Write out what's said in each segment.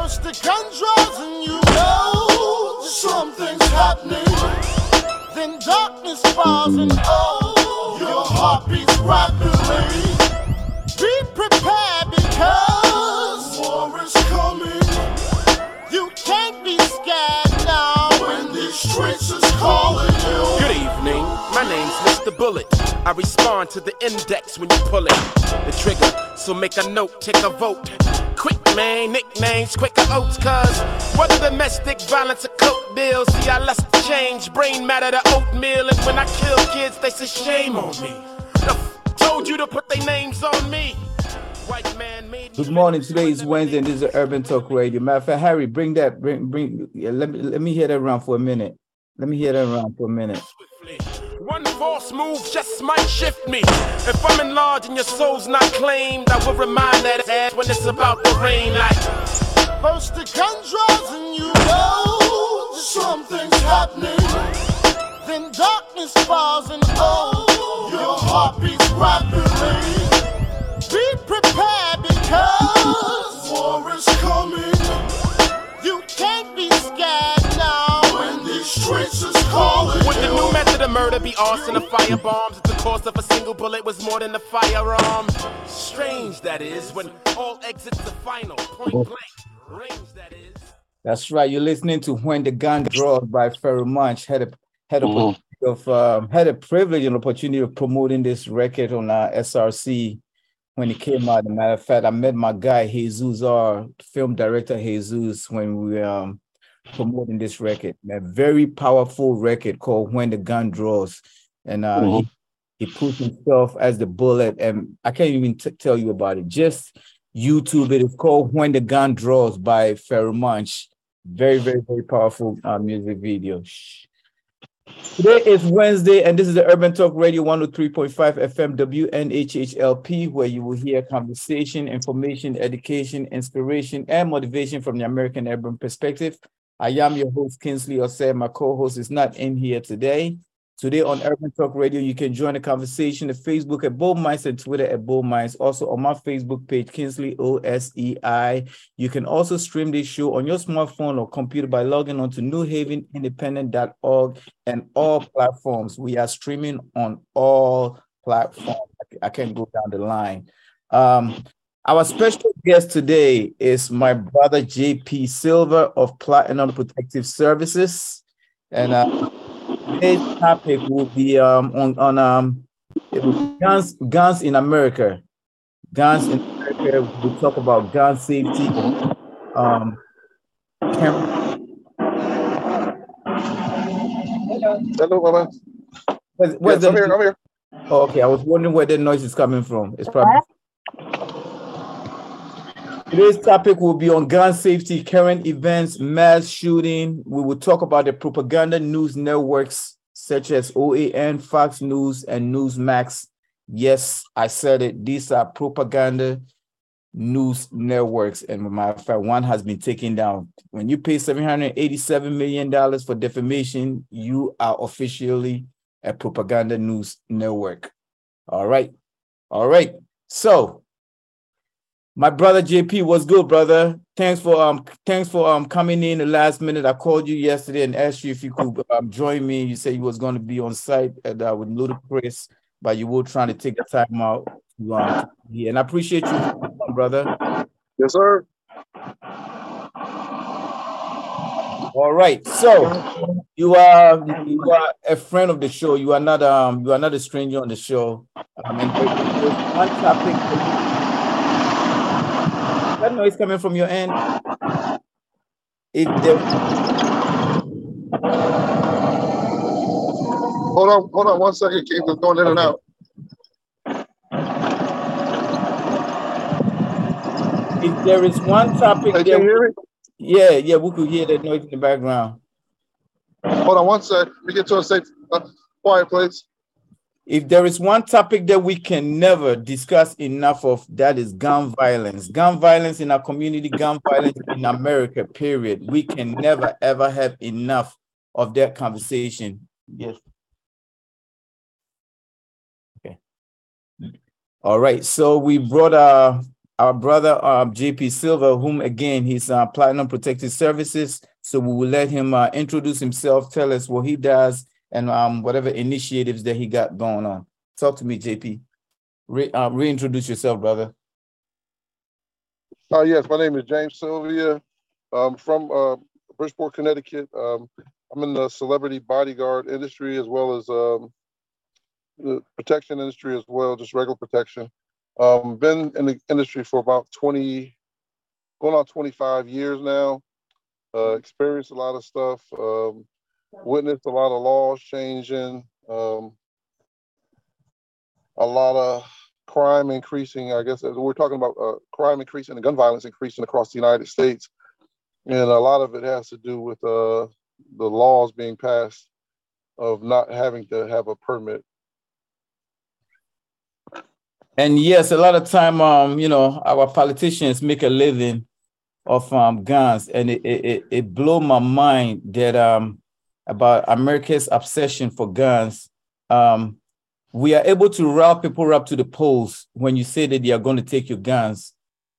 First the gun draws and you know something's happening. Then darkness falls and oh, your heart beats rapidly. Be prepared because war is coming. You can't be scared when these streets is calling you. Good evening, my name's Mr. Bullet. I respond to the index when you pull it. The trigger, so make a note, take a vote. Quick man, nicknames, quicker oats, cuz whether domestic violence or coke deals, see I less the change, brain matter to oatmeal, and when I kill kids, they say shame on me. The f- told you to put their names on me. White man made me Good morning. Today is Wednesday, and this is Urban Talk Radio. Matter of fact, Harry, bring that, bring, bring. Yeah, let me let me hear that around for a minute. Let me hear that around for a minute. One false move just might shift me. If I'm enlarged and your soul's not claimed, I will remind that ass when it's about to rain like. First the gun draws and you know something's happening. Then darkness falls and oh, your heart beats rapidly. Be prepared because war is coming. You can't be scared when these streets is calling Would the new method of murder be arson or fire bombs? If the cost of a single bullet was more than a firearm? Strange that is when all exits are final. Point blank. Range that is. That's right. You're listening to When the Gun Draws by Pharoahe Monch. Had a had a of um, had a privilege and opportunity of promoting this record on uh, SRC when it came out. As a matter of fact, I met my guy Jesus, our film director Jesus, when we um, promoting this record. A very powerful record called When the Gun Draws, and uh, he, he put himself as the bullet. And I can't even t- tell you about it. Just YouTube it. It's called When the Gun Draws by Pharoahe Monch. Very, very, very powerful uh, music video. Shh. Today is Wednesday, and this is the Urban Talk Radio 103.5 FM WNHHLP, where you will hear conversation, information, education, inspiration, and motivation from the American urban perspective. I am your host, Kingsley Osei. My co-host is not in here today. Today on Urban Talk Radio, you can join the conversation at Facebook at Bold Minds and Twitter at Bold Minds. Also on my Facebook page, Kingsley O-S-E-I. You can also stream this show on your smartphone or computer by logging on to newhavenindependent.org and all platforms. We are streaming on all platforms. I- I can go down the line. Um, our special guest today is my brother JP Silva of Platinum Protective Services. And uh, today's topic will be um, on, on um, it will be guns, guns in America. Guns in America. We'll talk about gun safety. Um, cam- Hello, Baba. where's, where's Yes, I'm here. I'm here. Oh, okay, I was wondering where the noise is coming from. It's probably. Today's topic will be on gun safety, current events, mass shooting. We will talk about the propaganda news networks such as OAN, Fox News, and Newsmax. Yes, I said it. These are propaganda news networks. And of fact, one has been taken down. When you pay $787 million for defamation, you are officially a propaganda news network. All right. All right. So my brother JP was good, brother. Thanks for um thanks for um coming in the last minute. I called you yesterday and asked you if you could um join me. You said you was going to be on site at, uh, with Ludacris, but you were trying to take the time out to um yeah, and I appreciate you, brother. Yes, sir. All right. So you are you are a friend of the show. You are not um you are not a stranger on the show. There- there's one topic. That noise coming from your end. If there, Hold on, hold on one second. Keep it going in and out. if there is one topic, Hey, can you hear me? yeah, yeah, we could hear that noise in the background. Hold on one sec. Let me get to a safe, uh, quiet place. If there is one topic that we can never discuss enough of, that is gun violence. Gun violence in our community, gun violence in America, period. We can never, ever have enough of that conversation. Yes. Okay. All right. So we brought uh our brother um, JP Silva, whom again he's uh, Platinum Protective Services. So we will let him uh, introduce himself, tell us what he does, and um, whatever initiatives that he got going on. Talk to me, JP. Re- uh, reintroduce yourself, brother. Uh, yes, my name is James Silva. I'm from uh, Bridgeport, Connecticut. Um, I'm in the celebrity bodyguard industry as well as um, the protection industry as well, just regular protection. Um, been in the industry for about 20, going on 25 years now. Uh, experienced a lot of stuff. Um, witnessed a lot of laws changing. Um, a lot of crime increasing. I guess we're talking about uh, crime increasing and gun violence increasing across the United States, and a lot of it has to do with uh, the laws being passed of not having to have a permit. And yes, a lot of time, um, you know, our politicians make a living of um, guns, and it it it blew my mind that um about America's obsession for guns. Um, we are able to rile people up to the polls when you say that they are going to take your guns,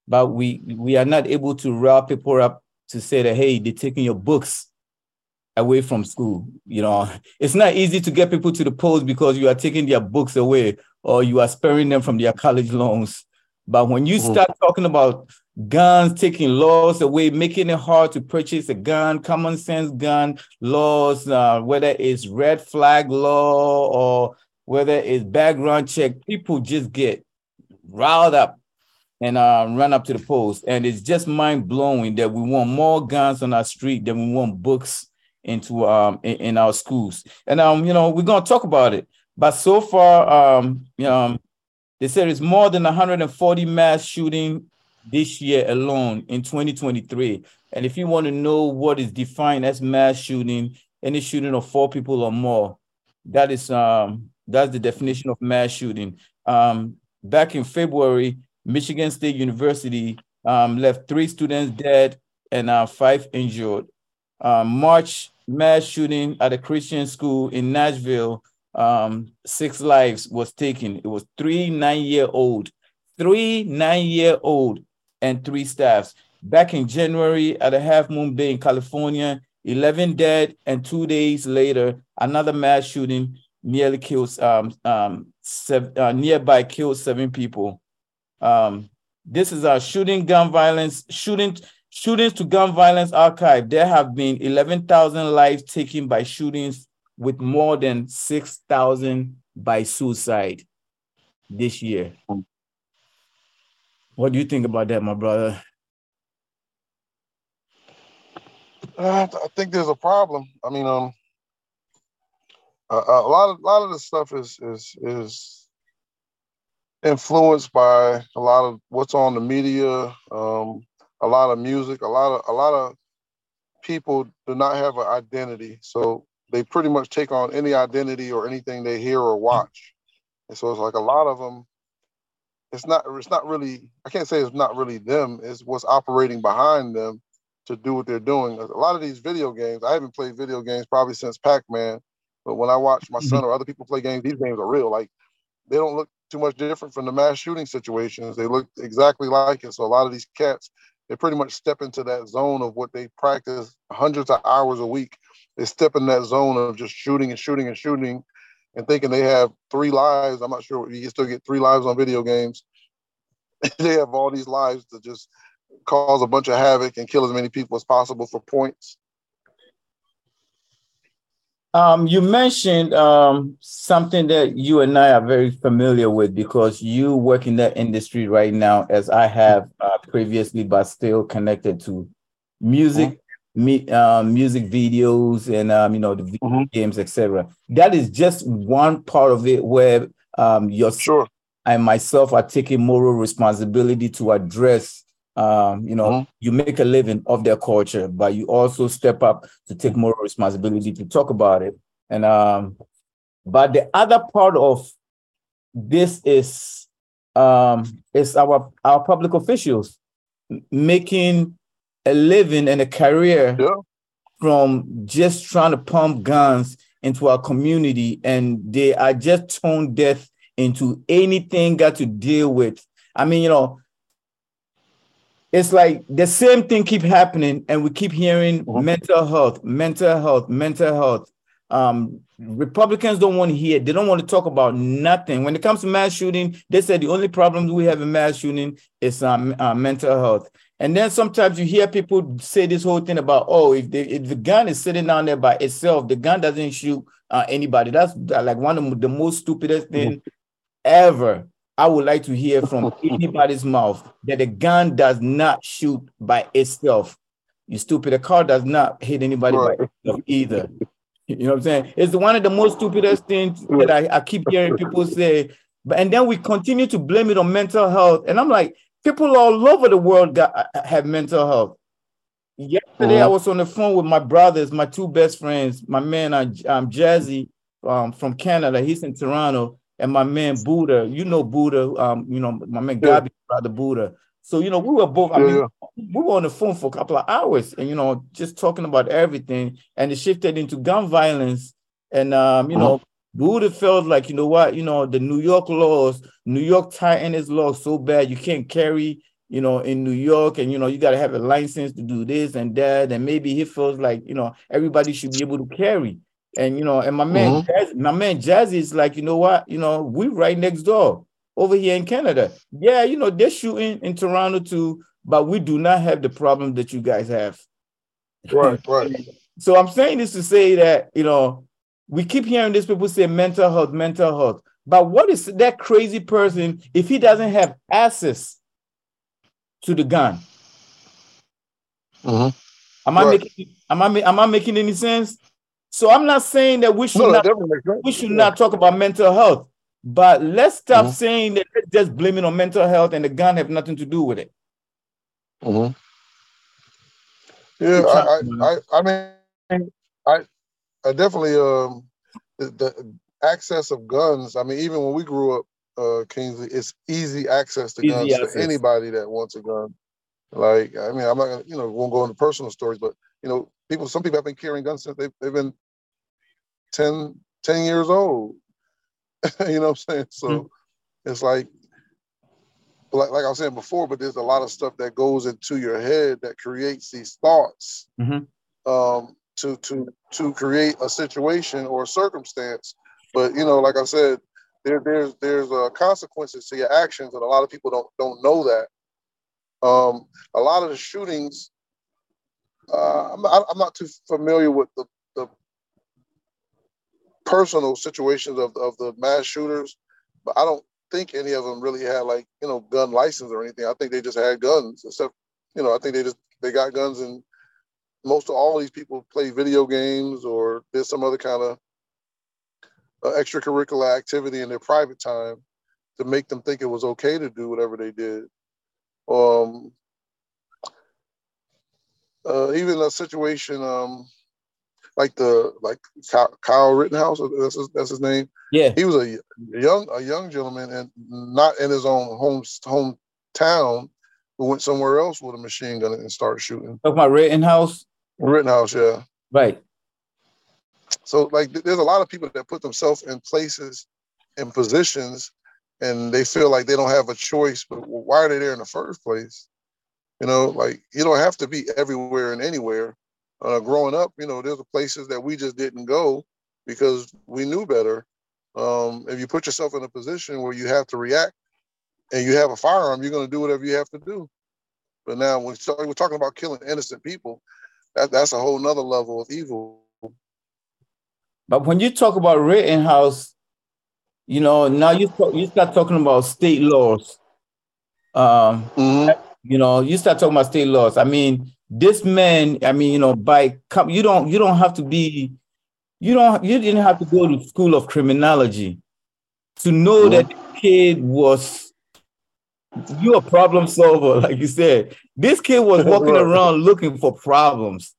but we we are not able to rile people up to say that hey, they're taking your books away from school. You know, it's not easy to get people to the polls because you are taking their books away or you are sparing them from their college loans. But when you mm-hmm. start talking about guns, taking laws away, making it hard to purchase a gun, common sense gun laws, uh, whether it's red flag law or whether it's background check, people just get riled up and uh, run up to the post. And it's just mind blowing that we want more guns on our street than we want books into um in, in our schools. And um, you know, we're gonna talk about it. But so far, um, um, they said it's more than 140 mass shooting this year alone in 2023. And if you want to know what is defined as mass shooting, any shooting of four people or more, that is um that's the definition of mass shooting. Um, back in February, Michigan State University um, left three students dead and uh, five injured. Uh, March mass shooting at a Christian school in Nashville, um, six lives was taken. It was three nine-year-old, three nine-year-old, and three staffs. Back in January at a Half Moon Bay in California, 11 dead, and two days later, another mass shooting nearly kills um, um, uh, nearby killed seven people. Um, this is our shooting gun violence shooting shootings to gun violence archive. There have been 11,000 lives taken by shootings, with more than 6,000 by suicide this year. What do you think about that, my brother? Uh, I think there's a problem. I mean, um, a, a lot of a lot of the stuff is is is influenced by a lot of what's on the media, um, a lot of music, a lot of a lot of people do not have an identity, so they pretty much take on any identity or anything they hear or watch, and so it's like a lot of them. It's not. It's not really. I can't say it's not really them. It's what's operating behind them to do what they're doing. A lot of these video games. I haven't played video games probably since Pac-Man but when I watch my son mm-hmm. or other people play games, these games are real. Like they don't look too much different from the mass shooting situations. They look exactly like it. So a lot of these cats, they pretty much step into that zone of what they practice hundreds of hours a week. They step in that zone of just shooting and shooting and shooting and thinking they have three lives. I'm not sure you still get three lives on video games. they have all these lives to just cause a bunch of havoc and kill as many people as possible for points. Um, you mentioned um, something that you and I are very familiar with because you work in that industry right now, as I have uh, previously, but still connected to music, mm-hmm. Me, um, music videos, and um, you know the mm-hmm. games, etc. That is just one part of it where um, your sure. and myself are taking moral responsibility to address um, you know, mm-hmm. you make a living of their culture, but you also step up to take moral responsibility to talk about it. And um, but the other part of this is um is our our public officials making a living and a career yeah. from just trying to pump guns into our community and they are just tone deaf into anything got to deal with i mean you know it's like the same thing keep happening, and we keep hearing mm-hmm. mental health, mental health, mental health. Um, Republicans don't want to hear. They don't want to talk about nothing. When it comes to mass shooting, they said the only problem we have in mass shooting is um, uh, mental health. And then sometimes you hear people say this whole thing about, oh, if the if the gun is sitting down there by itself, the gun doesn't shoot uh, anybody. That's like one of the most stupidest thing ever. I would like to hear from anybody's mouth that the gun does not shoot by itself. You stupid. A car does not hit anybody right. by itself either. You know what I'm saying? It's one of the most stupidest things that I, I keep hearing people say. But and then we continue to blame it on mental health. And I'm like, people all over the world got uh, have mental health. Yesterday, mm-hmm. I was on the phone with my brothers, my two best friends, my man uh, um, Jazzy um, from Canada. He's in Toronto, and my man Buddha. You know Buddha. Um, you know my man yeah. Gabi brother Buddha. So you know we were both. I mean, we were on the phone for a couple of hours, and you know just talking about everything, and it shifted into gun violence, and um, you mm-hmm. know Buddha felt like you know what, you know the New York laws, New York tightened its laws so bad you can't carry you know, in New York, and you know, you got to have a license to do this and that, and maybe he feels like you know everybody should be able to carry, and you know, and my man, mm-hmm. Jazz, my man Jazzy is like, you know what, you know, we right next door over here in Canada. Yeah, you know, they're shooting in Toronto too, but we do not have the problem that you guys have. Right, right. so I'm saying this to say that you know, we keep hearing these people say mental health, mental health. But what is that crazy person if he doesn't have access to the gun. Mm-hmm. Am I right. making am I am I making any sense? So I'm not saying that we should no, not we should yeah. not talk about mental health, but let's stop mm-hmm. saying that just blaming on mental health and the gun have nothing to do with it. Mm-hmm. Yeah, I, I, I, mean, I, I definitely um the, the access of guns. I mean, even when we grew up, uh, Kingsley, it's easy access to easy guns access. for anybody that wants a gun. Like, I mean, I'm not gonna, you know, won't go into personal stories, but you know, people, some people have been carrying guns since they've, they've been 10, 10 years old. you know what I'm saying? So mm-hmm. it's like, like, like I was saying before, but there's a lot of stuff that goes into your head that creates these thoughts mm-hmm. um, to to to create a situation or a circumstance. But you know, like I said, there, there's there's uh, consequences to your actions, and a lot of people don't don't know that. Um, a lot of the shootings, uh, I'm, I'm not too familiar with the, the personal situations of, of the mass shooters, but I don't think any of them really had like you know gun license or anything. I think they just had guns, except you know I think they just they got guns and most of all these people play video games or did some other kind of uh, extracurricular activity in their private time to make them think it was okay to do whatever they did. Um, uh, even a situation um, like the like Kyle, Rittenhouse, that's his, that's his name. Yeah, he was a young a young gentleman and not in his own home hometown, who went somewhere else with a machine gun and started shooting. Talking about Rittenhouse. Rittenhouse, yeah. Right. So like there's a lot of people that put themselves in places and positions and they feel like they don't have a choice, but why are they there in the first place? You know, like you don't have to be everywhere and anywhere. Uh, growing up, you know, there's a places that we just didn't go because we knew better. Um, if you put yourself in a position where you have to react and you have a firearm, you're going to do whatever you have to do. But now, when we're talking about killing innocent people, that, that's a whole nother level of evil. But when you talk about Rittenhouse, you know, now you talk, you start talking about state laws. Um, mm-hmm. you know, you start talking about state laws. I mean, this man, I mean, you know, by you don't you don't have to be, you don't you didn't have to go to school of criminology to know mm-hmm. that the kid was you're a problem solver, like you said. This kid was walking around looking for problems.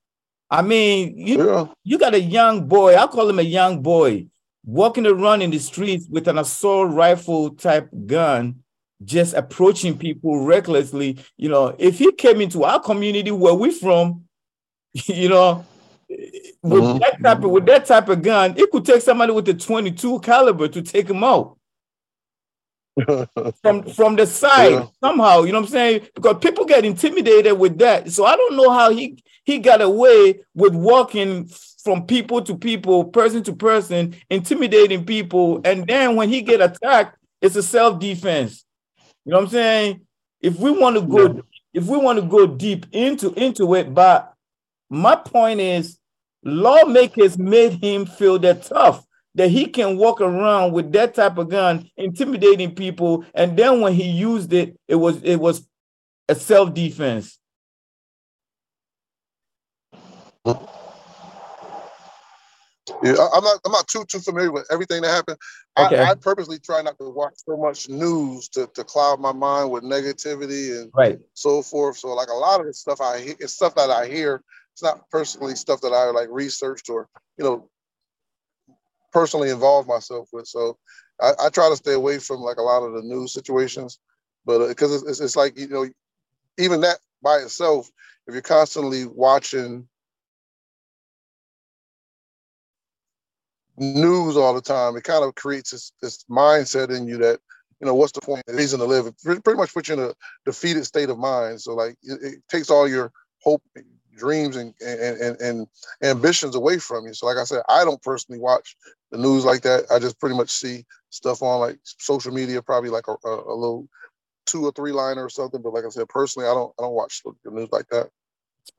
I mean, you yeah. you got a young boy. I call him a young boy walking around in the streets with an assault rifle type gun, just approaching people recklessly. You know, if he came into our community where we from, you know, with mm-hmm. that type of with that type of gun, it could take somebody with a 22 caliber to take him out. From from the side Yeah. somehow. You know what I'm saying? Because people get intimidated with that. So I don't know how he he got away with walking from people to people, person to person, intimidating people, and then when he get attacked, it's a self defense. You know what I'm saying? If we want to go, if we want to go deep into into it, but my point is, lawmakers made him feel that tough that he can walk around with that type of gun, intimidating people, and then when he used it, it was it was a self defense. Yeah, I'm not. I'm not too too familiar with everything that happened. Okay. I, I purposely try not to watch so much news to, to cloud my mind with negativity and Right. so forth. So like a lot of the stuff I hear, it's stuff that I hear. It's not personally stuff that I like researched or you know personally involve myself with. So I, I try to stay away from like a lot of the news situations. But uh, because it's, it's, it's like you know, even that by itself, if you're constantly watching news all the time, it kind of creates this, this mindset in you that, you know, what's the point, the reason to live? It pretty, pretty much puts you in a defeated state of mind. So like it, it takes all your hope, dreams, and, and and and ambitions away from you. So like I said, I don't personally watch the news like that. I just pretty much see stuff on like social media, probably like a, a, a little two or three liner or something. But like I said, personally, I don't I don't watch the news like that.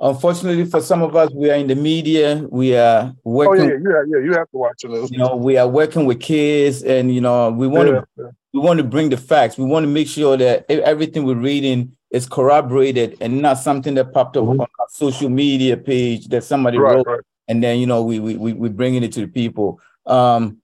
Unfortunately, for some of us, we are in the media. We are working. Oh working. yeah, yeah, yeah. You have to watch the news. You know, we are working with kids, and you know, we want to Yeah, yeah. we want to bring the facts. We want to make sure that everything we're reading is corroborated and not something that popped up Mhm. on our social media page that somebody Right, wrote, right. and then you know we we we we bringing it to the people. Um,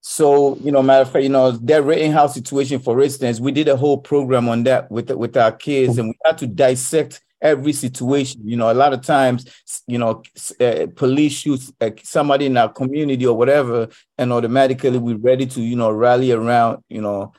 so you know, matter of fact, you know, that Rittenhouse situation, for instance, we did a whole program on that with with our kids, and we had to dissect every situation. You know, a lot of times, you know, uh, police shoots uh, somebody in our community or whatever, and automatically we're ready to you know rally around, you know,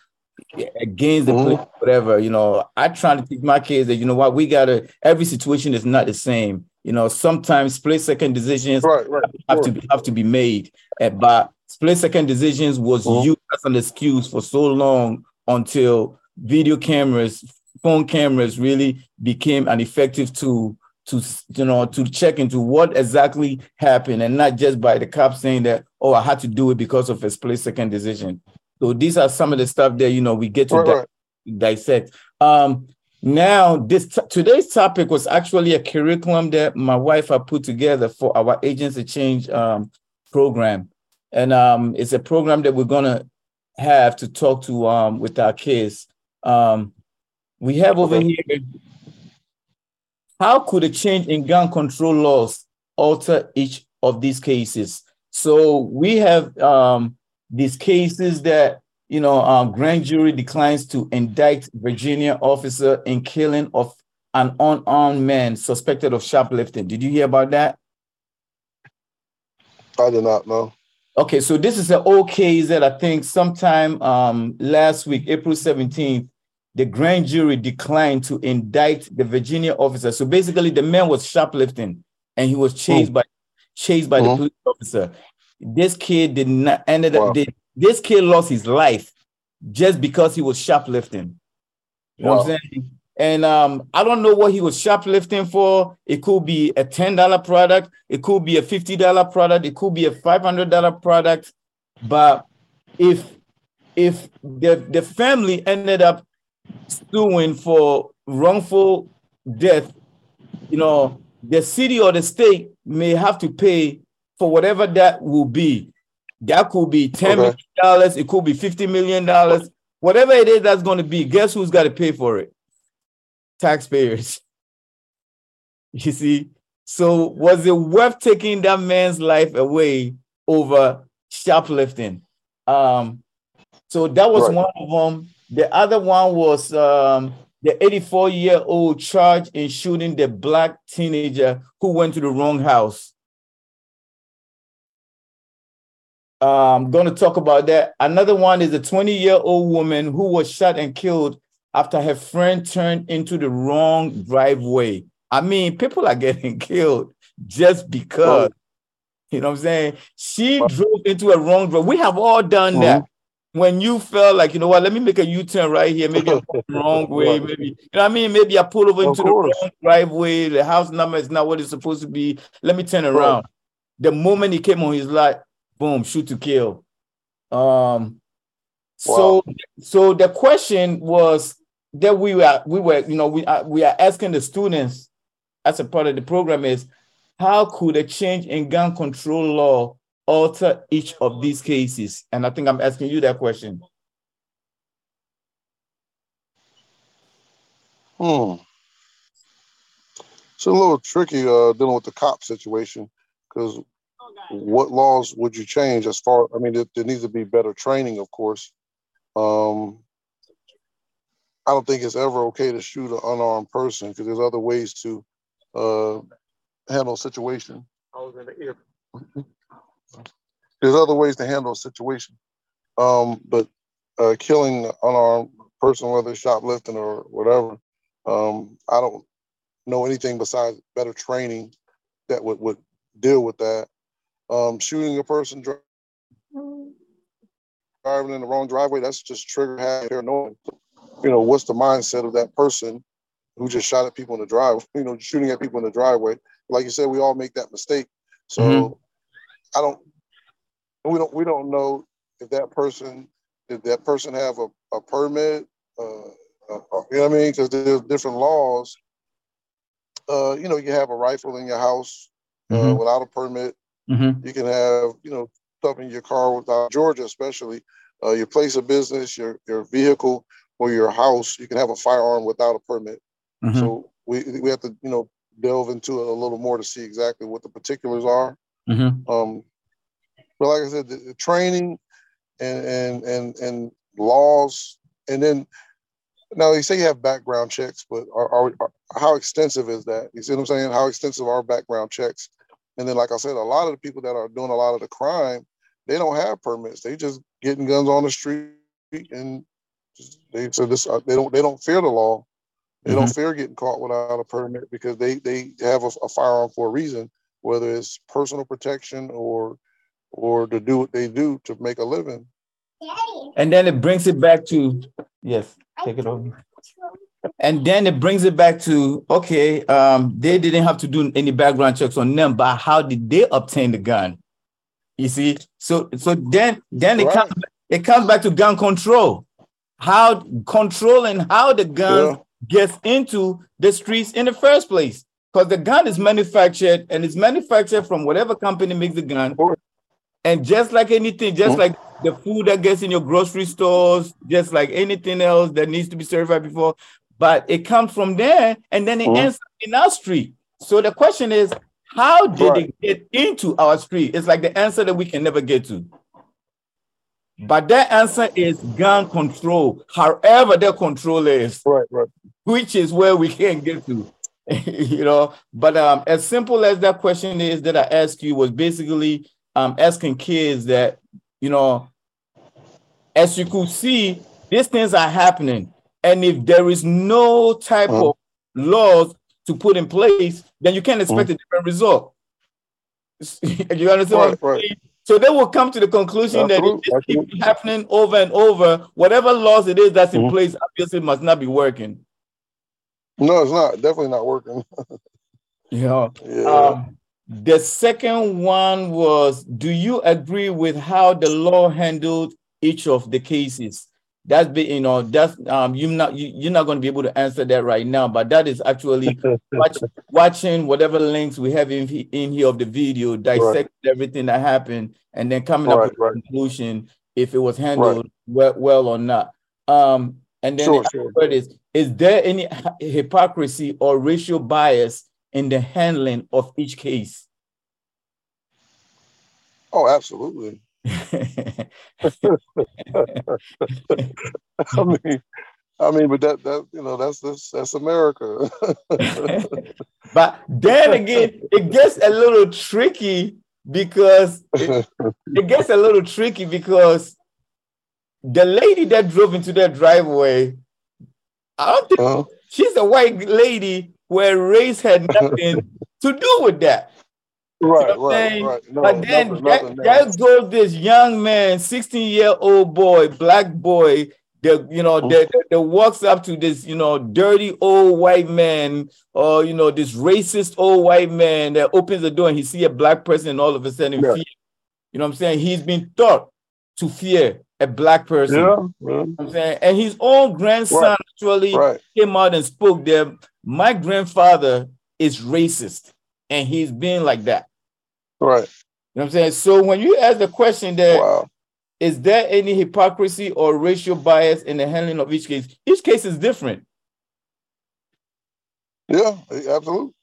against the police, whatever. You know, I try to teach my kids that you know what we gotta. Every situation is not the same. You know, sometimes split second decisions Right, right. have sure. to be, have to be made. Uh, but split second decisions was Mhm. used as an excuse for so long until video cameras, phone cameras really became an effective tool to you know to check into what exactly happened and not just by the cops saying that oh I had to do it because of a split second decision. So these are some of the stuff that you know we get to Right, di- right. dissect. Um, now, this today's topic was actually a curriculum that my wife had put together for our agency change um, program, and um, it's a program that we're gonna have to talk to um, with our kids. Um, we have over here. How could a change in gun control laws alter each of these cases? So we have um, these cases that you know, um, grand jury declines to indict Virginia officer in killing of an unarmed man suspected of shoplifting. Did you hear about that? I did not know. Okay, so this is an old case that I think sometime um, last week, April 17th, the grand jury declined to indict the Virginia officer. So basically, the man was shoplifting and he was chased by chased by the Mhm. police officer. This kid did not ended up Wow. did, this kid lost his life just because he was shoplifting. You know what I'm saying? And um, I don't know what he was shoplifting for. It could be a $10 product, it could be a $50 product, it could be a $500 product. But if if the, the family ended up suing for wrongful death, you know, the city or the state may have to pay for whatever that will be. That could be ten Okay. million dollars, it could be fifty million dollars, whatever it is that's going to be. Guess who's got to pay for it? Taxpayers. You see, so was it worth taking that man's life away over shoplifting? Um, so that was Right. one of them. The other one was um, the 84 year old charged in shooting the black teenager who went to the wrong house. Um, I'm going to talk about that. Another one is a 20 year old woman who was shot and killed after her friend turned into the wrong driveway. I mean, people are getting killed just because, you know what I'm saying? She drove into a wrong driveway. We have all done that. Mm-hmm. when you felt like, you know what, let me make a U-turn right here. Maybe the wrong way. Maybe, you know what I mean? Maybe I pull over into the wrong driveway. The house number is not what it's supposed to be. Let me turn around. The moment he came on his light, boom, shoot to kill. Um, so, wow. so the question was that we were, we were, you know, we are, we are asking the students as a part of the program is how could a change in gun control law alter each of these cases? And I think I'm asking you that question. Hmm. It's a little tricky uh, dealing with the cop situation because what laws would you change as far? I mean, there, there needs to be better training, of course. Um, I don't think it's ever okay to shoot an unarmed person because there's other ways to uh, handle a situation. I was in the. There's other ways to handle a situation. Um, but uh, killing an unarmed person, whether shoplifting or whatever, um, I don't know anything besides better training that would, would deal with that. Um, shooting a person driving in the wrong driveway, that's just trigger happy paranoia. You know, what's the mindset of that person who just shot at people in the driveway, you know, shooting at people in the driveway. Like you said, we all make that mistake. So mm-hmm. I don't we don't we don't know if that person did that person have a, a permit, uh, uh, uh you know what I mean? Because there's different laws. Uh, you know, you have a rifle in your house uh, mm-hmm. without a permit. Mm-hmm. You can have, you know, stuff in your car without Georgia, especially uh, your place of business, your your vehicle, or your house. You can have a firearm without a permit. Mm-hmm. So we we have to, you know, delve into it a little more to see exactly what the particulars are. Mm-hmm. Um, but like I said, the, the training and, and and and laws, and then now they say you have background checks, but are, are, are, how extensive is that? You see what I'm saying? How extensive are background checks? And then, like I said, a lot of the people that are doing a lot of the crime, they don't have permits. They just getting guns on the street and just, they so this uh, they don't they don't fear the law. They mm-hmm. don't fear getting caught without a permit because they they have a, a firearm for a reason, whether it's personal protection or or to do what they do to make a living. And then it brings it back to yes, take it over. And then it brings it back to okay, um, they didn't have to do any background checks on them, but how did they obtain the gun? You see, so so then then it comes it comes back to gun control. How controlling how the gun yeah. gets into the streets in the first place. Because the gun is manufactured and it's manufactured from whatever company makes the gun. And just like anything, just mm-hmm. like the food that gets in your grocery stores, just like anything else that needs to be certified before, but it comes from there and then it mm-hmm. ends in our street. So the question is, how did right. it get into our street? It's like the answer that we can never get to. But that answer is gun control, however their control is, right, right. which is where we can't get to. you know, but um, as simple as that question is that I asked you was basically um, asking kids that, you know, as you could see, these things are happening. And if there is no type mm. of laws to put in place, then you can't expect mm. a different result. you understand right, right. So they will come to the conclusion Absolutely. that it keeps happening over and over. Whatever laws it is that's in mm place obviously must not be working. No, it's not. Definitely not working. know, yeah. Um, the second one was Do you agree with how the law handled each of the cases? That's be you know that's um you're not you, you're not going to be able to answer that right now, but that is actually watch, watching whatever links we have in, in here of the video, dissect right. everything that happened, and then coming right, up with right. a conclusion if it was handled well, well or not. Um, and then sure, the sure. word is is there any hypocrisy or racial bias in the handling of each case? Oh, absolutely. I mean, I mean, but that that you know that's that's, that's America. but then again, it gets a little tricky because it, it, gets a little tricky because the lady that drove into that driveway, I don't think uh-huh. she's a white lady where race had nothing to do with that. Right, You know right, right. No, but then nothing, that, nothing that goes this young man, 16 year old boy, black boy, the you know Mhm. that, that walks up to this you know dirty old white man or you know this racist old white man that opens the door and he see a black person and all of a sudden Yeah. fear. You know what I'm saying? He's been taught to fear a black person. Yeah, You know I'm saying? And his own grandson Right. actually right. came out and spoke there. My grandfather is racist, and he's been like that. Right. You know what I'm saying? So when you ask the question that Wow. is there any hypocrisy or racial bias in the handling of each case? Each case is different. Yeah, absolutely.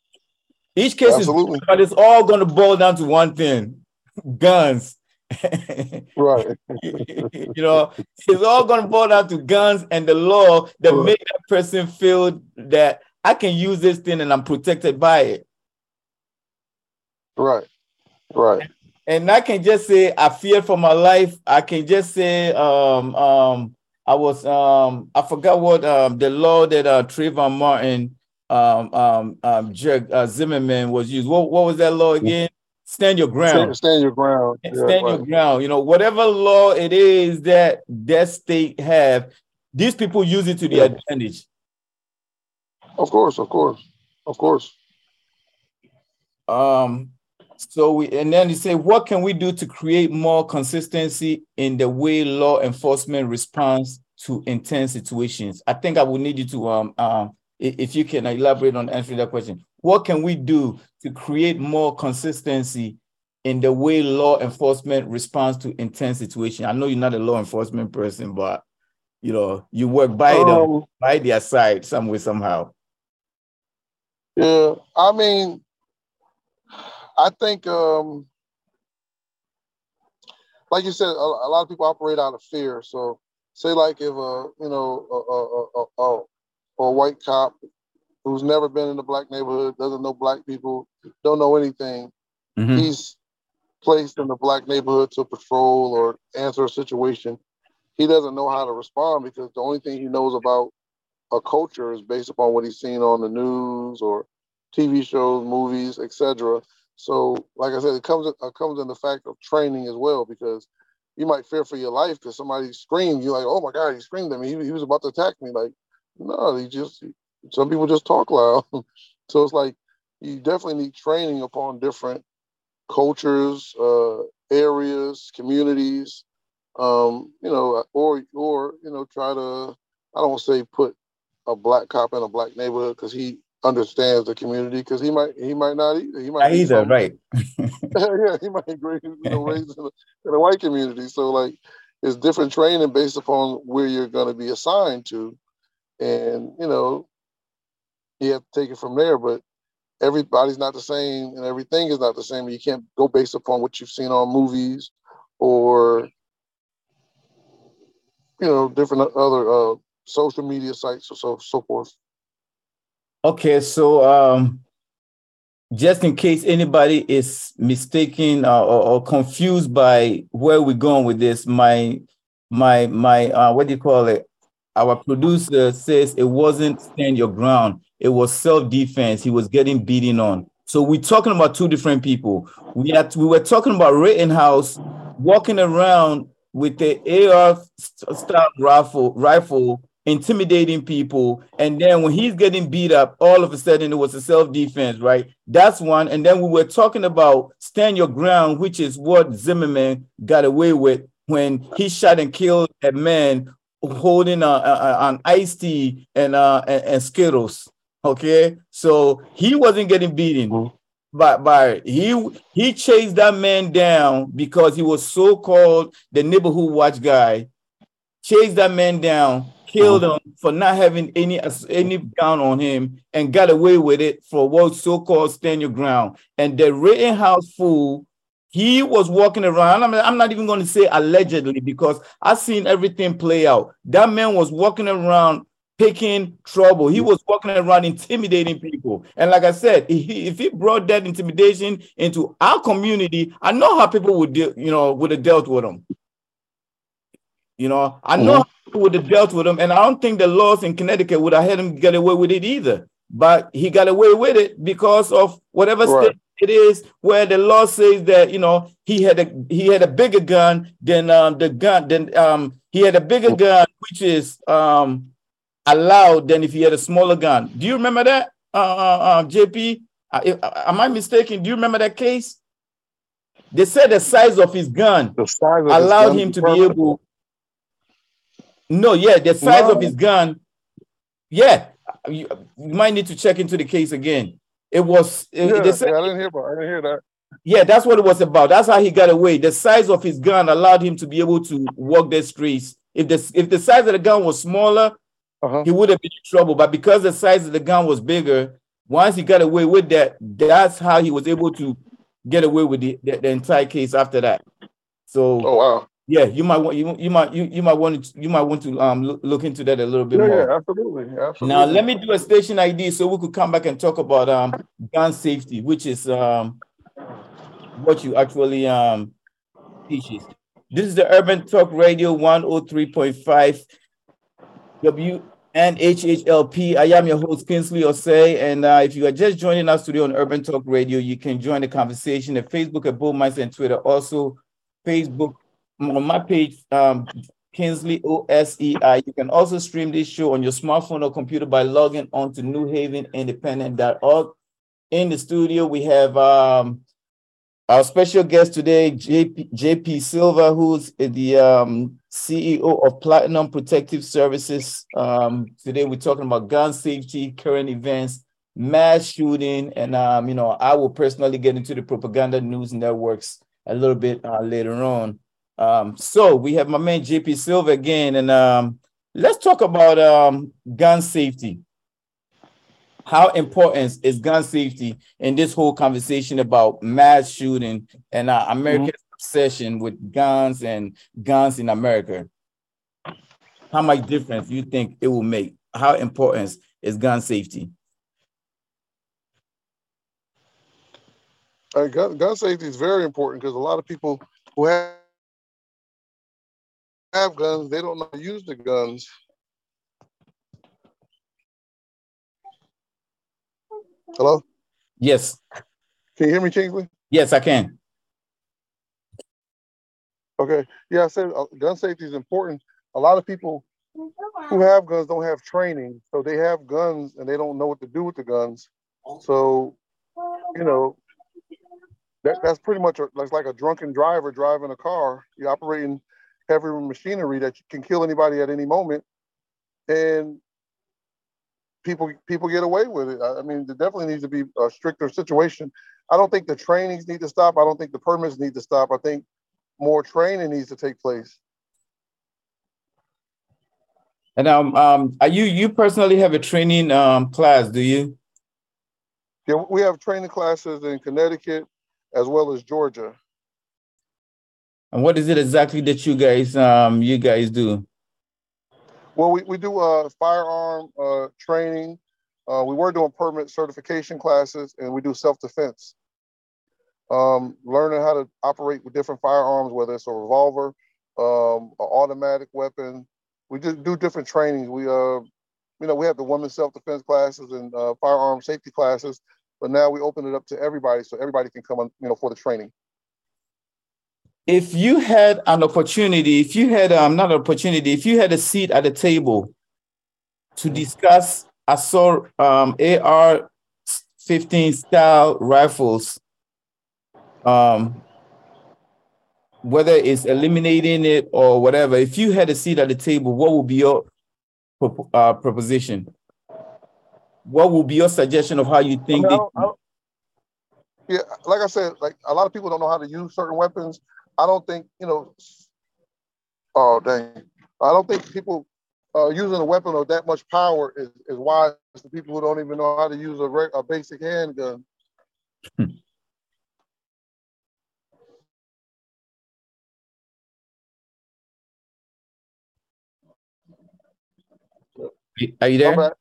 Each case Absolutely. is but it's all going to boil down to one thing: guns. Right. you know, it's all going to boil down to guns and the law that Right. make that person feel that I can use this thing and I'm protected by it. Right. Right. and I can just say I feared for my life. I can just say um um I was um I forgot what um the law that uh Trayvon Martin um um um Jack uh, Zimmerman was used. What what was that law again? Stand your ground. Stand, stand your ground. Yeah, Stand your right. ground. You know whatever law it is that that state have, these people use it to their Yeah. advantage. Of course, of course, of course. Um, so we and then you say, what can we do to create more consistency in the way law enforcement responds to intense situations? I think I would need you to um um if you can elaborate on answering that question. What can we do to create more consistency in the way law enforcement responds to intense situations? I know you're not a law enforcement person, but you know you work by them Um, by their side some way somehow. yeah, I mean, I think, um, like you said, a, a lot of people operate out of fear. So, say like if a you know a, a, a, a, a white cop who's never been in a black neighborhood, doesn't know black people, don't know anything, Mhm. he's placed in a black neighborhood to patrol or answer a situation, he doesn't know how to respond because the only thing he knows about a culture is based upon what he's seen on the news or TV shows, movies, etc. So, like I said, it comes it comes in the fact of training as well because you might fear for your life because somebody screamed. You're like, oh my god, he screamed at me. He, he was about to attack me. Like, no, he just some people just talk loud. so it's like you definitely need training upon different cultures, uh, areas, communities. Um, you know, or or you know, try to I don't say put a black cop in a black neighborhood because he understands the community because he might he might not either. He might Either right. yeah, he might be you know, raised in in a white community. So like, it's different training based upon where you're going to be assigned to, and you know, you have to take it from there. But everybody's not the same, and everything is not the same. You can't go based upon what you've seen on movies or you know different other uh, social media sites or so so forth. Okay, so um, just in case anybody is mistaken uh, or, or confused by where we're going with this, my my my uh, what do you call it? Our producer says it wasn't stand your ground; it was self defense. He was getting beaten on. So we're talking about two different people. We had we were talking about Rittenhouse walking around with the AR style rifle rifle intimidating people. And then when he's getting beat up, all of a sudden it was a self defense, right? That's one. And then we were talking about stand your ground, which is what Zimmerman got away with when he shot and killed a man holding a, a- an iced tea and, uh, and, and Skittles. Okay. So he wasn't getting beaten. Mhm. By, by he he chased that man down because he was so called the neighborhood watch guy chased that man down, killed him for not having any any gun on him, and got away with it for what so-called stand your ground. And the Rittenhouse fool, he was walking around. I'm, I'm not even going to say allegedly because I've seen everything play out. That man was walking around picking trouble. He was walking around intimidating people. And like I said, if he brought that intimidation into our community, I know how people would deal, you know, would have dealt with him. You know, I know Mhm. how would have dealt with him, and I don't think the laws in Connecticut would have had him get away with it either. but he got away with it because of whatever Right. state it is where the law says that you know he had a he had a bigger gun than um the gun than um he had a bigger gun which is um allowed than if he had a smaller gun. Do you remember that, uh, uh, uh JP? If- uh, am I mistaken? Do you remember that case? They said the size of his gun The size of his allowed him to be able. No, yeah, the size of his gun. Yeah, you, you might need to check into the case again. It was. it- Yeah, said, yeah, I didn't hear about. I didn't hear that. yeah, that's what it was about. That's how he got away. The size of his gun allowed him to be able to walk the streets. If the if the size of the gun was smaller, Uh-huh. he would have been in trouble. But because the size of the gun was bigger, once he got away with that, that's how he was able to get away with the, the, the entire case after that. So Oh wow. Yeah, you might want you, you might you, you might want to you might want to um look, into that a little bit Yeah, more. yeah, absolutely, absolutely. Now let me do a station ID so we could come back and talk about um gun safety, which is um what you actually um teaches. This is the Urban Talk Radio 103.5 WNHHLP. I am your host, Kingsley Osei. And uh, if you are just joining us today on Urban Talk Radio, you can join the conversation at Facebook at Bold Minds and Twitter. Also, Facebook on my page, um, Kingsley OSEI. You can also stream this show on your smartphone or computer by logging on to newhavenindependent.org. In the studio, we have um, our special guest today, JP, JP Silva, who's the um, CEO of Platinum Protective Services. Um, today, we're talking about gun safety, current events, mass shooting, and um, you know, I will personally get into the propaganda news networks a little bit uh, later on. Um, so we have my man JP Silva again, and um, let's talk about um, gun safety. How important is gun safety in this whole conversation about mass shooting and uh, America's obsession with guns and guns in America? How much difference do you think it will make? How important is gun safety? Uh, gun, gun safety is very important because a lot of people who have, have guns, they don't know how to use the guns. Hello, Yes, can you hear me, Kingsley? yes, I can. Okay, yeah, I said uh, gun safety is important. A lot of people who have guns don't have training, so they have guns and they don't know what to do with the guns. So, you know, that, that's pretty much a, that's like a drunken driver driving a car. You're operating heavy machinery that can kill anybody at any moment, and people people get away with it. I, mean, there definitely needs to be a stricter situation. I don't think the trainings need to stop. I don't think the permits need to stop. I think more training needs to take place. And um, um, are you you personally have a training um class? Do you? Yeah, we have training classes in Connecticut as well as Georgia. And what is it exactly that you guys um you guys do? Well, we, we do uh, firearm uh, training. Uh, we were doing permit certification classes, and we do self defense. Um, learning how to operate with different firearms, whether it's a revolver, um, an automatic weapon. We just do different trainings. We, uh, you know, we have the women's self defense classes and uh, firearm safety classes, but now we open it up to everybody, so everybody can come on, you know, for the training. If you had an opportunity, if you had um not an opportunity, if you had a seat at the table to discuss assault um AR 15 style rifles, um whether it's eliminating it or whatever, if you had a seat at the table, what would be your uh, proposition? What would be your suggestion of how you think mean, I don't- I yeah, like I said, like a lot of people don't know how to use certain weapons. I don't think you know. Oh dang! I don't think people uh, using a weapon of that much power is, is wise to people who don't even know how to use a, reg- a basic handgun. are you there?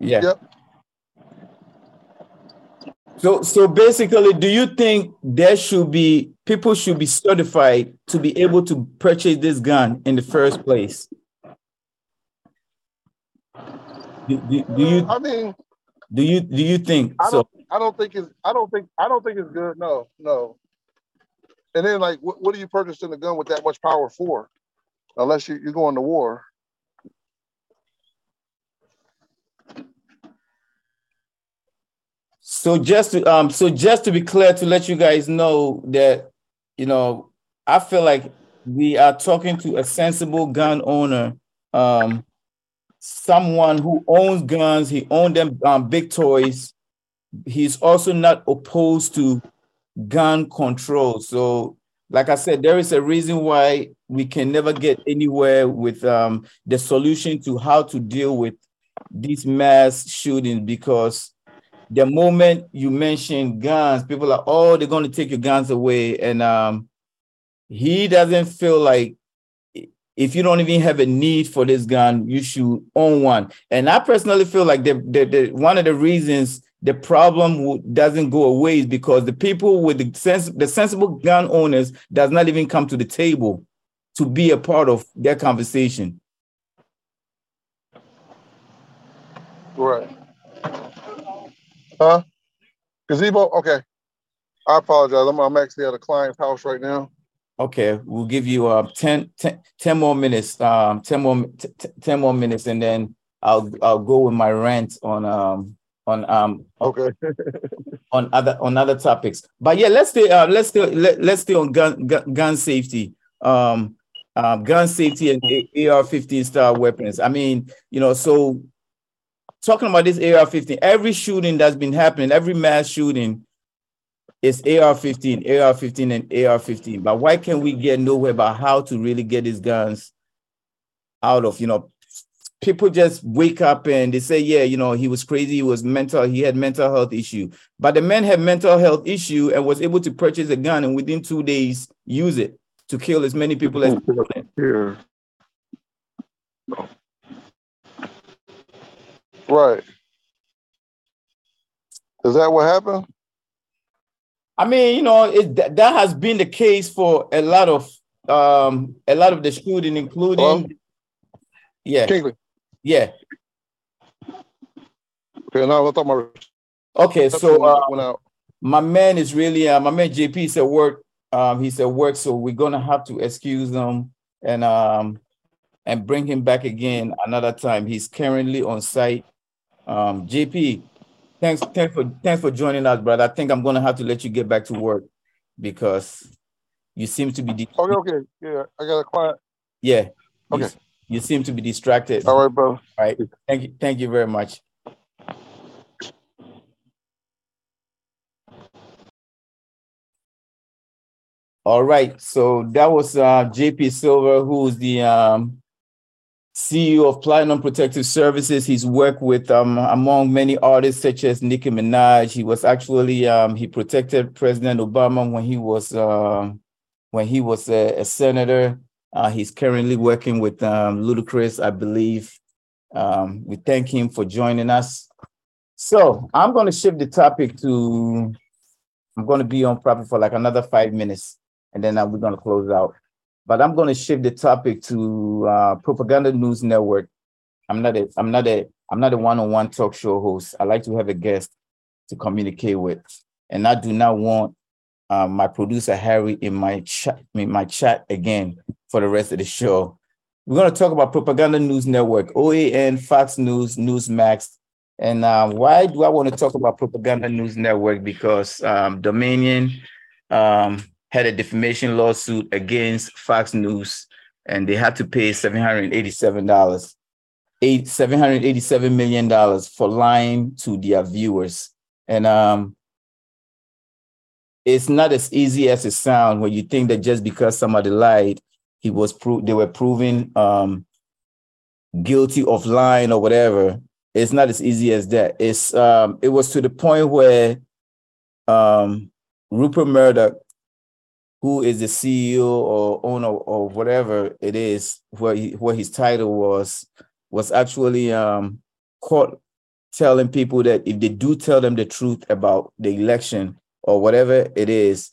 Yeah. Yep. So, so basically, do you think there should be people should be certified to be able to purchase this gun in the first place? Do, do, do you? I mean, Do you do you think I so? don't. I don't think it's. I don't think. I don't think it's good. No, no. And then, like, what, what are you purchasing a gun with that much power for? Unless you, you're going to war. So just to um so just to be clear to let you guys know that you know I feel like we are talking to a sensible gun owner um someone who owns guns. He owned them um, big toys. He's also not opposed to gun control. So like i said there is a reason why we can never get anywhere with um, the solution to how to deal with these mass shootings because the moment you mention guns, people are, oh, they're going to take your guns away. And um, he doesn't feel like if you don't even have a need for this gun, you should own one. And I personally feel like the, the, the one of the reasons the problem doesn't go away is because the people with the sense, the sensible gun owners does not even come to the table to be a part of their conversation. Right. Huh? Gazebo? Okay. I apologize. I'm, I'm actually at a client's house right now. Okay, we'll give you uh 10, 10, 10 more minutes. Um, 10 more t- t- 10 more minutes, and then I'll I'll go with my rant on um on um Okay. on other on other topics. But yeah, let's stay uh let's stay let, let's stay on gun, gun gun safety. Um um gun safety and AR-15 style weapons. I mean, you know, so talking about this AR-15, every shooting that's been happening, every mass shooting is AR-15, AR-15, and AR-15. But why can't we get nowhere about how to really get these guns out of, you know, people just wake up and they say, yeah, you know, he was crazy, he was mental, he had mental health issue. But the man had mental health issue and was able to purchase a gun and within two days use it to kill as many people as Here. Right. Is that what happened? I mean, you know, it that, that has been the case for a lot of um a lot of the shooting, including yeah, Kingsley. yeah. Okay, now I thought my Okay, so uh, my man is really uh, my man JP is at work. Um, he's at work, so we're gonna have to excuse him and um and bring him back again another time. He's currently on site. Um, JP, thanks, thanks for thanks for joining us, brother. I think I'm gonna have to let you get back to work because you seem to be di- Okay, okay. Yeah, I got a client. yeah. Okay. You, seem to be distracted. All right, bro. All right. Thank you. Thank you very much. All right. So that was uh, JP Silva, who's the um, CEO of Platinum Protective Services. He's worked with um, among many artists such as Nicki Minaj. He was actually um, he protected President Obama when he was uh, when he was a, a senator. Uh, he's currently working with um, Ludacris, I believe. Um, we thank him for joining us. So I'm going to shift the topic to. I'm going to be on probably for like another five minutes, and then uh, we're going to close out. But I'm going to shift the topic to uh, Propaganda News Network. I'm not a. I'm not a. I'm not a one-on-one talk show host. I like to have a guest to communicate with, and I do not want uh, my producer Harry in my chat. In my chat again for the rest of the show. We're going to talk about Propaganda News Network, OAN, Fox News, Newsmax. And uh, why do I want to talk about Propaganda News Network? Because um, Dominion um, had a defamation lawsuit against Fox News, and they had to pay $787, eight, $787 million for lying to their viewers. And um, it's not as easy as it sounds when you think that just because somebody lied, he was pro- they were proven um, guilty of lying or whatever. It's not as easy as that. It's um, it was to the point where um, Rupert Murdoch, who is the CEO or owner or whatever it is, what he, what his title was, was actually um, caught telling people that if they do tell them the truth about the election or whatever it is,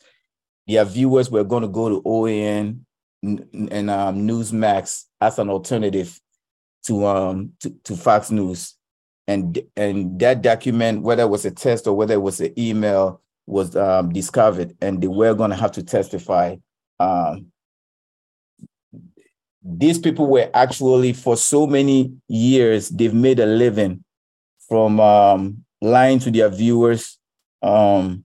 their viewers were going to go to OAN and um, Newsmax as an alternative to um to, to Fox News. and and that document, whether it was a test or whether it was an email, was um, discovered, and they were going to have to testify. Um, these people were actually for so many years they've made a living from um, lying to their viewers. Um,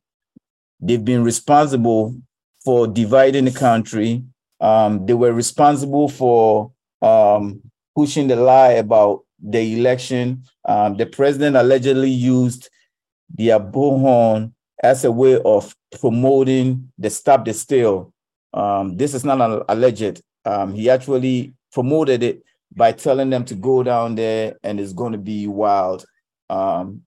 they've been responsible for dividing the country. Um, they were responsible for um, pushing the lie about the election. The president allegedly used the bullhorn as a way of promoting the stop the steal. Um, this is not alleged. Um, he actually promoted it by telling them to go down there and it's going to be wild. Um,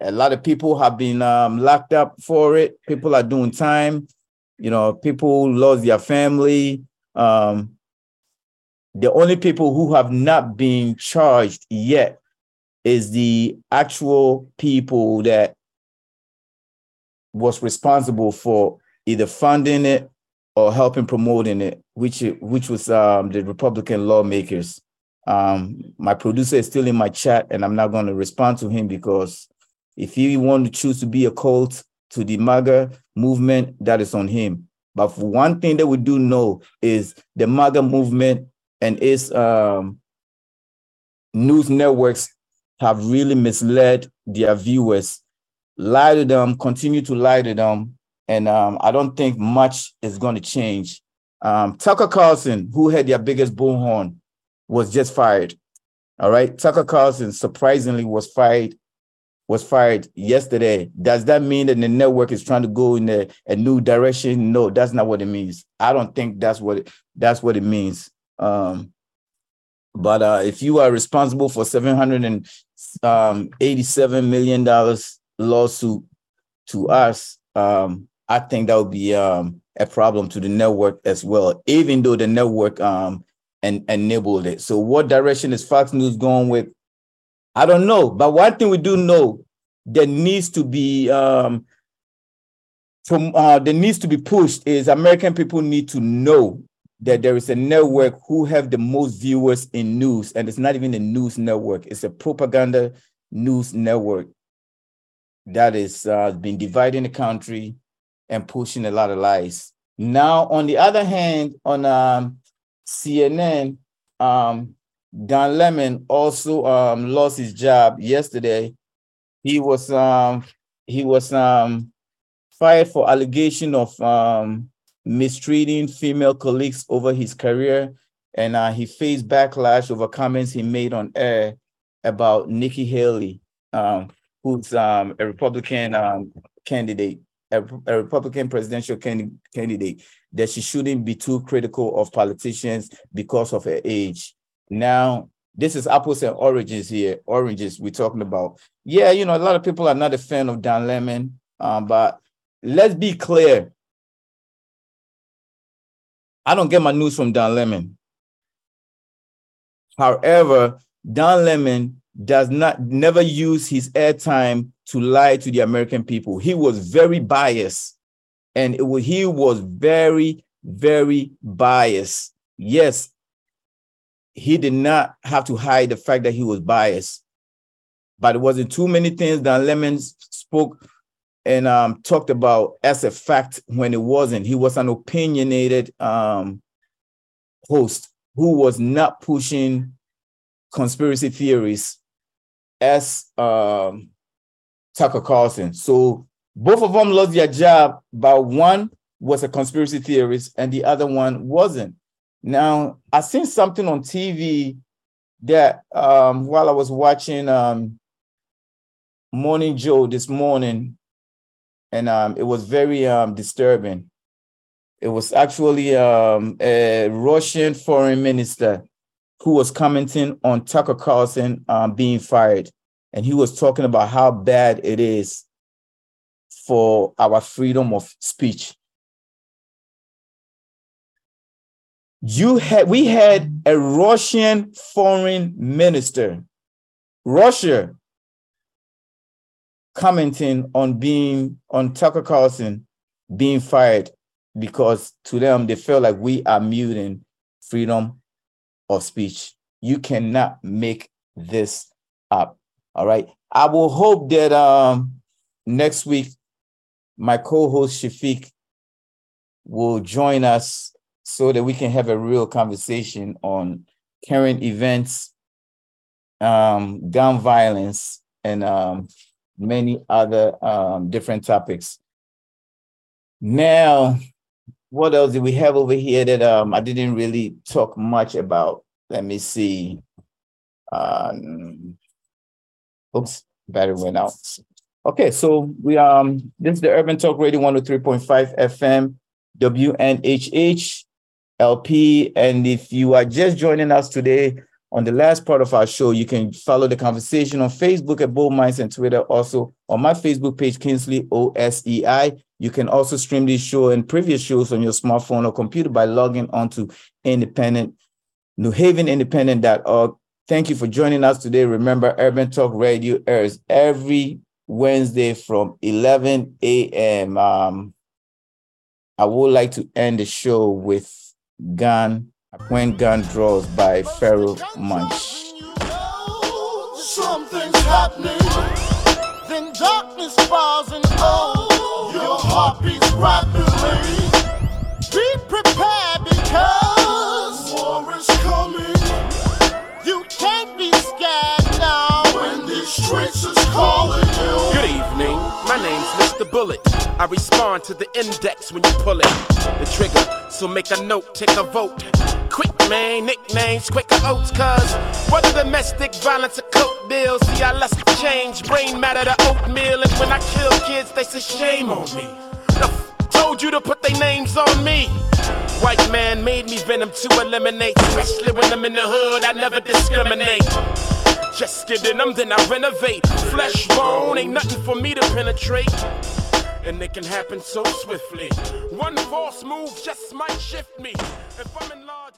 a lot of people have been um, locked up for it. People are doing time. You know, people lost their family. Um, the only people who have not been charged yet is the actual people that was responsible for either funding it or helping promoting it, which which was um, the Republican lawmakers. Um, my producer is still in my chat, and I'm not going to respond to him because if he want to choose to be a cult to the MAGA movement, that is on him. But one thing that we do know is the MAGA movement and its um, news networks have really misled their viewers, lie to them, continue to lie to them, and um, I don't think much is going to change. Um, Tucker Carlson, who had their biggest bullhorn, was just fired. All right, Tucker Carlson surprisingly was fired was fired yesterday. Does that mean that the network is trying to go in a, a new direction? No, that's not what it means. I don't think that's what it, that's what it means. Um, but uh, if you are responsible for seven hundred and um, eighty-seven million dollars lawsuit to us, um, I think that would be um, a problem to the network as well, even though the network um, en- enabled it. So, what direction is Fox News going with? I don't know. But one thing we do know, there needs to be um, from uh, there needs to be pushed is American people need to know that there is a network who have the most viewers in news, and it's not even a news network; it's a propaganda news network that is uh, been dividing the country and pushing a lot of lies. Now, on the other hand, on um, CNN, um, Don Lemon also um, lost his job yesterday. He was um, he was um, fired for allegation of um, mistreating female colleagues over his career, and uh, he faced backlash over comments he made on air about Nikki Haley, um, who's um, a Republican um, candidate a, a Republican presidential can, candidate that she shouldn't be too critical of politicians because of her age. Now, this is apples and oranges here. Oranges we're talking about. Yeah, you know, a lot of people are not a fan of Don Lemon, um, but let's be clear. I don't get my news from Don Lemon. However, Don Lemon does not never use his airtime to lie to the American people. He was very biased, and it was, he was very, very biased. Yes, he did not have to hide the fact that he was biased, but it wasn't too many things that Lemon spoke and um, talked about as a fact when it wasn't. He was an opinionated um, host who was not pushing conspiracy theories as um, Tucker Carlson. So both of them lost their job, but one was a conspiracy theorist and the other one wasn't. Now, I seen something on TV that um, while I was watching um, Morning Joe this morning, and um, it was very um, disturbing. It was actually um, a Russian foreign minister who was commenting on Tucker Carlson um, being fired and he was talking about how bad it is for our freedom of speech. You had we had a Russian foreign minister, Russia, commenting on being on Tucker Carlson being fired because to them they felt like we are muting freedom of speech. You cannot make this up. All right. I will hope that um next week my co-host Shafiq will join us so that we can have a real conversation on current events, um, gun violence, and um, many other um, different topics. Now, what else do we have over here that um, I didn't really talk much about? Let me see. Um, oops, battery went out. Okay, so we um this is the Urban Talk Radio 103.5 FM, WNHH LP. And if you are just joining us today on the last part of our show, you can follow the conversation on Facebook at Bold Minds and Twitter. Also on my Facebook page, Kingsley OSEI. You can also stream this show and previous shows on your smartphone or computer by logging on to independent, New Haven Independent.org. Thank you for joining us today. Remember, Urban Talk Radio airs every Wednesday from 11 a.m. Um, I would like to end the show with Gun When Gun Draws by Pharoahe Monch. Something's happening. Then darkness falls and oh, your heart beats rapidly. Be prepared because war is coming. You can't be scared now when these streets is calling you. Good evening, my name's Mr. Bullet. I respond to the index when you pull it. The trigger, so make a note, take a vote. Quick man, nicknames, quicker oats, cuz whether domestic violence or coke deals, see I less change, brain matter to oatmeal, and when I kill kids, they say shame on me. The f- told you to put their names on me. White man made me venom to eliminate, especially when I'm in the hood, I never discriminate. Just kidding them, then I renovate. Flesh bone ain't nothing for me to penetrate. And it can happen so swiftly. One false move just might shift me. If I'm in large.